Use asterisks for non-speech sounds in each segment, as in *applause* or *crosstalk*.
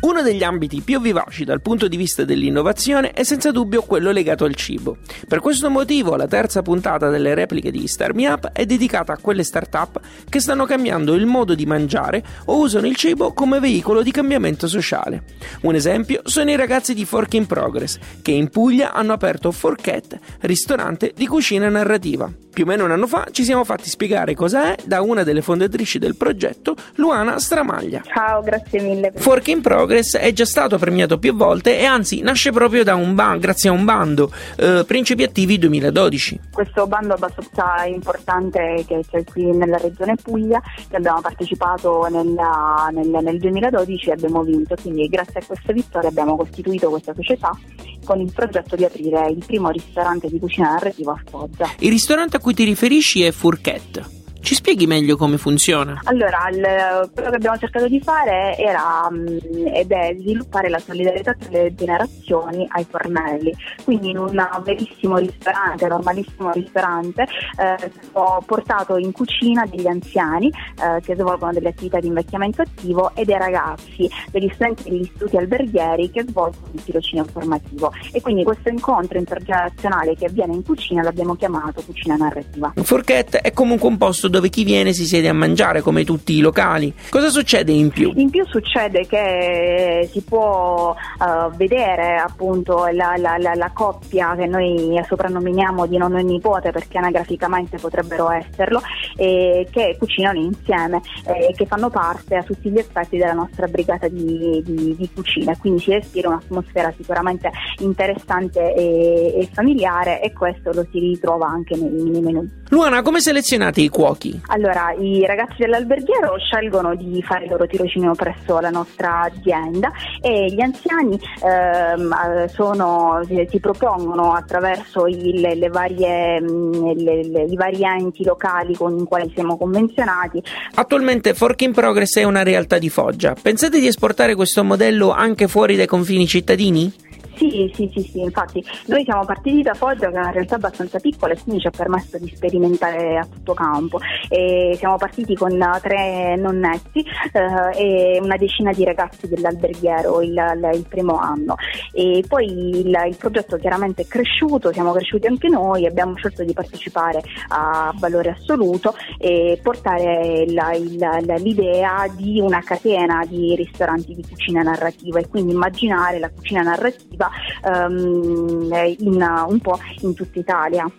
Uno degli ambiti più vivaci dal punto di vista dell'innovazione è senza dubbio quello legato al cibo. Per questo motivo la terza puntata delle repliche di Star Me Up è dedicata a quelle start-up che stanno cambiando il modo di mangiare o usano il cibo come veicolo di cambiamento sociale. Un esempio sono i ragazzi di Fork in Progress, che in Puglia hanno aperto Forchette, ristorante di cucina narrativa. Più o meno un anno fa ci siamo fatti spiegare cosa è da una delle fondatrici del progetto, Luana Stramaglia. Ciao, grazie mille. Fork in Progress è già stato premiato più volte e anzi nasce proprio da un ban- grazie a un bando, eh, Principi Attivi 2012. Questo bando abbastanza importante che c'è qui nella regione Puglia, che abbiamo partecipato nella- nel, nel 2012 e abbiamo vinto, quindi grazie a questa vittoria abbiamo costituito questa società con il progetto di aprire il primo ristorante di cucina narrativa a Foggia. Il ristorante a cui ti riferisci è Fourchette. Ci spieghi meglio come funziona? Allora, il- quello che abbiamo cercato di fare era mh, ed è sviluppare la solidarietà tra le generazioni ai fornelli. Quindi in un verissimo ristorante, normalissimo ristorante, eh, ho portato in cucina degli anziani eh, che svolgono delle attività di invecchiamento attivo e dei ragazzi, degli studenti degli istituti alberghieri che svolgono il tirocinio formativo. E quindi questo incontro intergenerazionale che avviene in cucina l'abbiamo chiamato cucina narrativa. Fourchette è comunque un posto dove chi viene si siede a mangiare come tutti i locali. Cosa succede in più? In più succede che si può eh, vedere appunto la, la- la- la coppia che noi soprannominiamo di nonno e nipote perché anagraficamente potrebbero esserlo e che cucinano insieme e che fanno parte a tutti gli effetti della nostra brigata di, di- di cucina quindi si respira un'atmosfera sicuramente interessante e, e familiare e questo lo si ritrova anche nei, nei menù. Luana, come selezionate i cuochi? Allora, i ragazzi dell'alberghiero scelgono di fare il loro tirocinio presso la nostra azienda e gli anziani ehm, eh, sono- si, si propongono attraverso il- le, varie, mh, le- le- i vari enti locali con i quali siamo convenzionati Attualmente Fork in Progress è una realtà di Foggia. Pensate di esportare questo modello anche fuori dai confini cittadini? Sì, sì, sì, sì, infatti. Noi siamo partiti da Foggia che è una realtà abbastanza piccola e quindi ci ha permesso di sperimentare a tutto campo. E siamo partiti con tre nonnetti eh, e una decina di ragazzi dell'alberghiero il, il- primo anno. E poi il, il progetto chiaramente è cresciuto, siamo cresciuti anche noi, abbiamo scelto di partecipare a valore assoluto e portare la- il- l'idea di una catena di ristoranti di cucina narrativa e quindi immaginare la cucina narrativa ehm, in, un po' in tutta Italia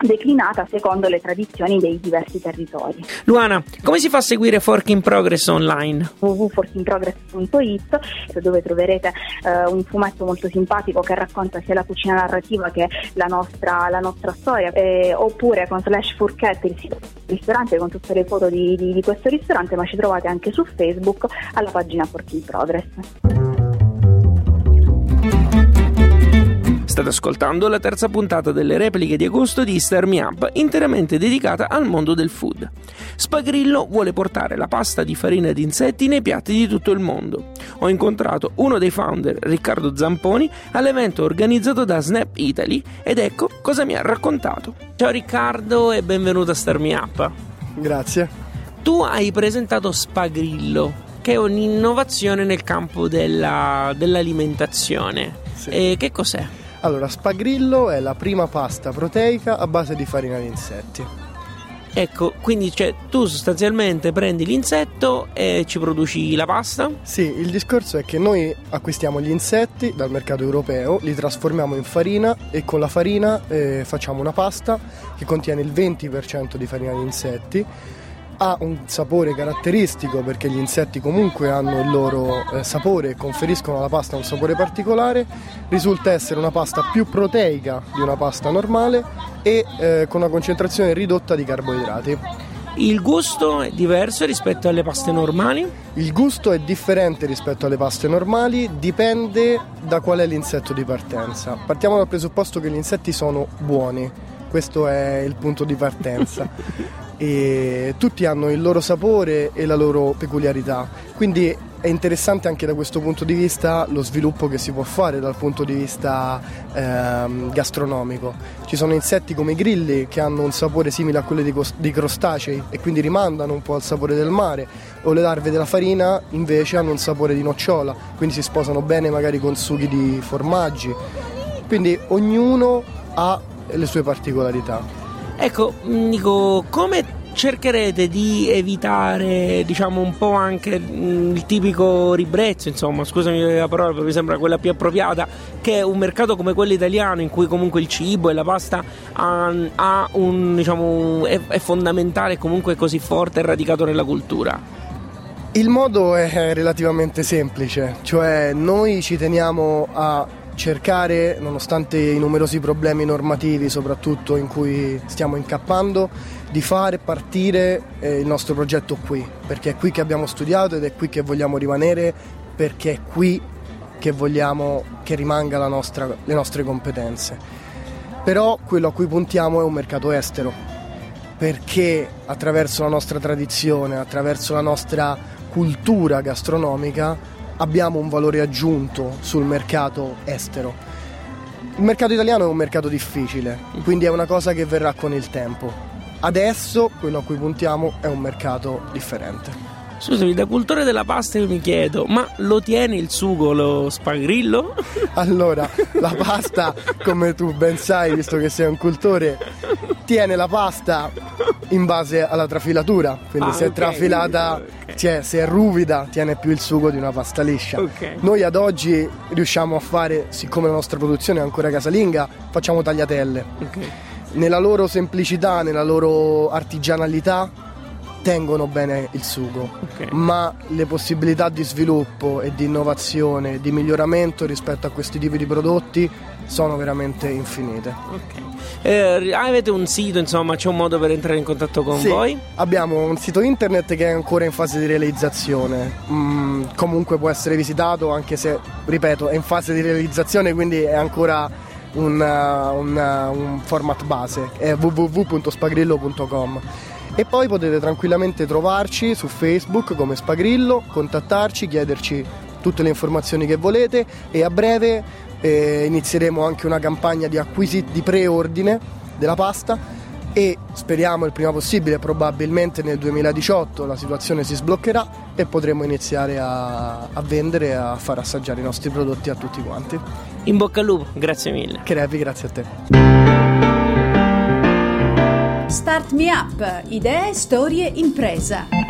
declinata secondo le tradizioni dei diversi territori. Luana, come si fa a seguire Fork in Progress online? www.forkinprogress.it dove troverete eh, un fumetto molto simpatico che racconta sia la cucina narrativa che la nostra, la nostra storia eh, oppure con slash fourchette il sito del ristorante con tutte le foto di, di- di questo ristorante ma ci trovate anche su Facebook alla pagina Fork in Progress. State ascoltando la terza puntata delle repliche di agosto di Star Me Up, interamente dedicata al mondo del food. Spagrillo vuole portare la pasta di farina di insetti nei piatti di tutto il mondo. Ho incontrato uno dei founder, Riccardo Zamponi, all'evento organizzato da Snap Italy ed ecco cosa mi ha raccontato. Ciao Riccardo e benvenuto a Star Me Up. Grazie. Tu hai presentato Spagrillo, che è un'innovazione nel campo della- dell'alimentazione. Sì. E che cos'è? Allora, spagrillo è la prima pasta proteica a base di farina di insetti. Ecco, quindi cioè, tu sostanzialmente prendi l'insetto e ci produci la pasta? Sì, il discorso è che noi acquistiamo gli insetti dal mercato europeo, li trasformiamo in farina e con la farina eh, facciamo una pasta che contiene il 20% di farina di insetti ha un sapore caratteristico perché gli insetti comunque hanno il loro eh, sapore e conferiscono alla pasta un sapore particolare, risulta essere una pasta più proteica di una pasta normale e eh, con una concentrazione ridotta di carboidrati. Il gusto è diverso rispetto alle paste normali? Il gusto è differente rispetto alle paste normali, dipende da qual è l'insetto di partenza. Partiamo dal presupposto che gli insetti sono buoni, questo è il punto di partenza. *laughs* e tutti hanno il loro sapore e la loro peculiarità, quindi è interessante anche da questo punto di vista lo sviluppo che si può fare dal punto di vista ehm, gastronomico. Ci sono insetti come i grilli che hanno un sapore simile a quello dei crostacei e quindi rimandano un po' al sapore del mare, o le larve della farina invece hanno un sapore di nocciola, quindi si sposano bene magari con sughi di formaggi. Quindi ognuno ha le sue particolarità. Ecco, Nico, come cercherete di evitare diciamo un po' anche mm, il tipico ribrezzo insomma scusami la parola mi sembra quella più appropriata che un mercato come quello italiano in cui comunque il cibo e la pasta ha, ha un, diciamo, è, è fondamentale comunque così forte e radicato nella cultura? Il modo è relativamente semplice cioè noi ci teniamo a cercare, nonostante i numerosi problemi normativi soprattutto in cui stiamo incappando, di fare partire eh, il nostro progetto qui, perché è qui che abbiamo studiato ed è qui che vogliamo rimanere, perché è qui che vogliamo che rimanga nostra, le nostre competenze. Però quello a cui puntiamo è un mercato estero, perché attraverso la nostra tradizione, attraverso la nostra cultura gastronomica, abbiamo un valore aggiunto sul mercato estero. Il mercato italiano è un mercato difficile, quindi è una cosa che verrà con il tempo. Adesso quello a cui puntiamo è un mercato differente. Scusami, da cultore della pasta io mi chiedo, ma lo tiene il sugo, lo spagrillo? *laughs* Allora, la pasta, come tu ben sai, visto che sei un cultore, tiene la pasta in base alla trafilatura, quindi ah, se okay, è trafilata, okay. cioè, se è ruvida, tiene più il sugo di una pasta liscia. Okay. Noi ad oggi riusciamo a fare, siccome la nostra produzione è ancora casalinga, facciamo tagliatelle. Nella loro semplicità, nella loro artigianalità, tengono bene il sugo, ma le possibilità di sviluppo e di innovazione, di miglioramento rispetto a questi tipi di prodotti sono veramente infinite. Okay. Eh, avete un sito, insomma, c'è un modo per entrare in contatto con sì, voi? Abbiamo un sito internet che è ancora in fase di realizzazione, mm, comunque può essere visitato anche se, ripeto, è in fase di realizzazione, quindi è ancora un, uh, un, uh, un format base, è www.spagrillo.com e poi potete tranquillamente trovarci su Facebook come Spagrillo, contattarci, chiederci tutte le informazioni che volete e a breve eh, inizieremo anche una campagna di acquisi di preordine della pasta e speriamo il prima possibile, probabilmente nel 2018 la situazione si sbloccherà e potremo iniziare a, a vendere e a far assaggiare i nostri prodotti a tutti quanti. In bocca al lupo, grazie mille. Crepi, grazie a te. Start Me Up, idee, storie, impresa.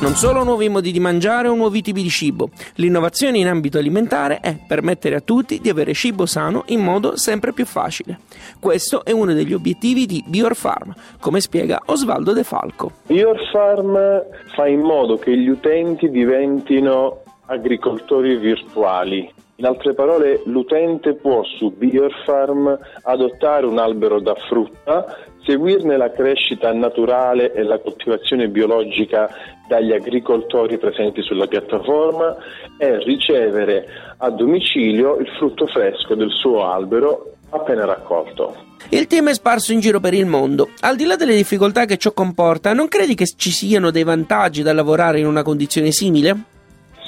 Non solo nuovi modi di mangiare o nuovi tipi di cibo, l'innovazione in ambito alimentare è permettere a tutti di avere cibo sano in modo sempre più facile. Questo è uno degli obiettivi di BioRfarm, come spiega Osvaldo De Falco. BioRfarm fa in modo che gli utenti diventino agricoltori virtuali. In altre parole, l'utente può su BioRfarm adottare un albero da frutta seguirne la crescita naturale e la coltivazione biologica dagli agricoltori presenti sulla piattaforma e ricevere a domicilio il frutto fresco del suo albero appena raccolto. Il team è sparso in giro per il mondo. Al di là delle difficoltà che ciò comporta, non credi che ci siano dei vantaggi da lavorare in una condizione simile?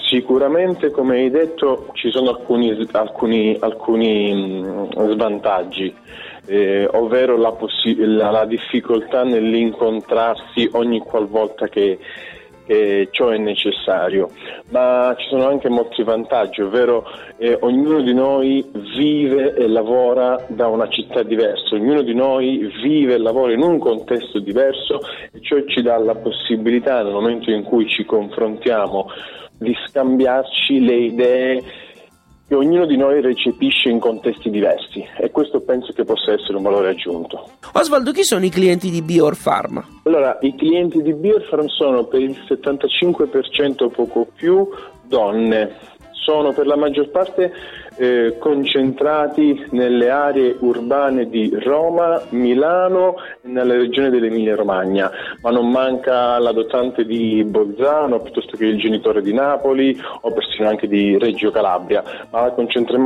Sicuramente, come hai detto, ci sono alcuni, alcuni, alcuni mm, svantaggi eh, ovvero la, possi- la, la, difficoltà nell'incontrarsi ogni qualvolta che, che, ciò è necessario, ma ci sono anche molti vantaggi, ovvero eh, ognuno di noi vive e lavora da una città diversa, ognuno di noi vive e lavora in un contesto diverso e ciò ci dà la possibilità nel momento in cui ci confrontiamo di scambiarci le idee che ognuno di noi recepisce in contesti diversi e questo penso che possa essere un valore aggiunto. Osvaldo, chi sono i clienti di Bior Pharma? Allora, i clienti di Bior Pharma sono per il 75% o poco più donne sono per la maggior parte eh, concentrati nelle aree urbane di Roma, Milano e nella regione dell'Emilia Romagna, ma non manca l'adottante di Bolzano piuttosto che il genitore di Napoli o persino anche di Reggio Calabria, ma la concentra-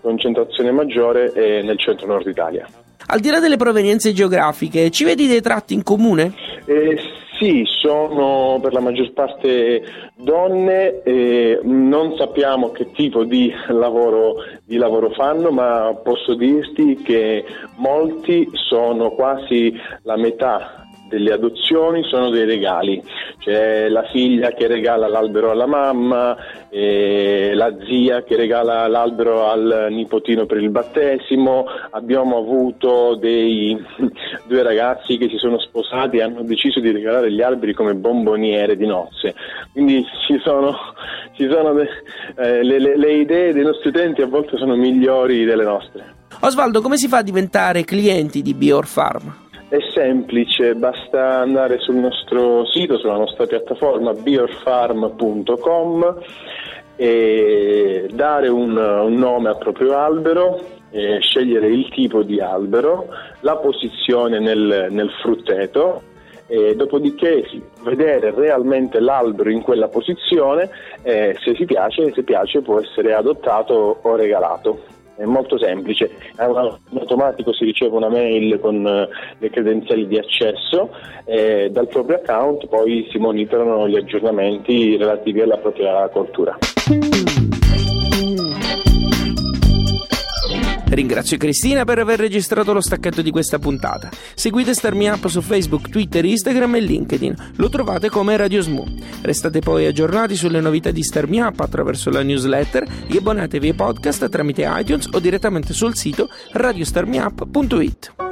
concentrazione maggiore è nel centro-nord Italia. Al di là delle provenienze geografiche, ci vedi dei tratti in comune? Eh, sì, sono per la maggior parte donne, eh, non sappiamo che tipo di lavoro, di lavoro, fanno, ma posso dirti che molti sono quasi la metà delle adozioni sono dei regali, c'è la figlia che regala l'albero alla mamma, la zia che regala l'albero al nipotino per il battesimo, abbiamo avuto dei *laughs* due ragazzi che si sono sposati e hanno deciso di regalare gli alberi come bomboniere di nozze, quindi ci sono, *laughs* ci sono eh, le, le, le idee dei nostri utenti a volte sono migliori delle nostre. Osvaldo, come si fa a diventare clienti di Bior Farm? È semplice, basta andare sul nostro sito, sulla nostra piattaforma biorfarm.com e dare un, un nome al proprio albero, scegliere il tipo di albero, la posizione nel, nel frutteto e dopodiché vedere realmente l'albero in quella posizione e se si piace, se piace può essere adottato o regalato è molto semplice, in automatico si riceve una mail con eh, le credenziali di accesso e dal proprio account poi si monitorano gli aggiornamenti relativi alla propria coltura. Ringrazio Cristina per aver registrato lo stacchetto di questa puntata. Seguite Starmi Up su Facebook, Twitter, Instagram e LinkedIn. Lo trovate come Radio Smo. Restate poi aggiornati sulle novità di Starmi Up attraverso la newsletter e abbonatevi ai podcast tramite iTunes o direttamente sul sito radiostarmiup.it.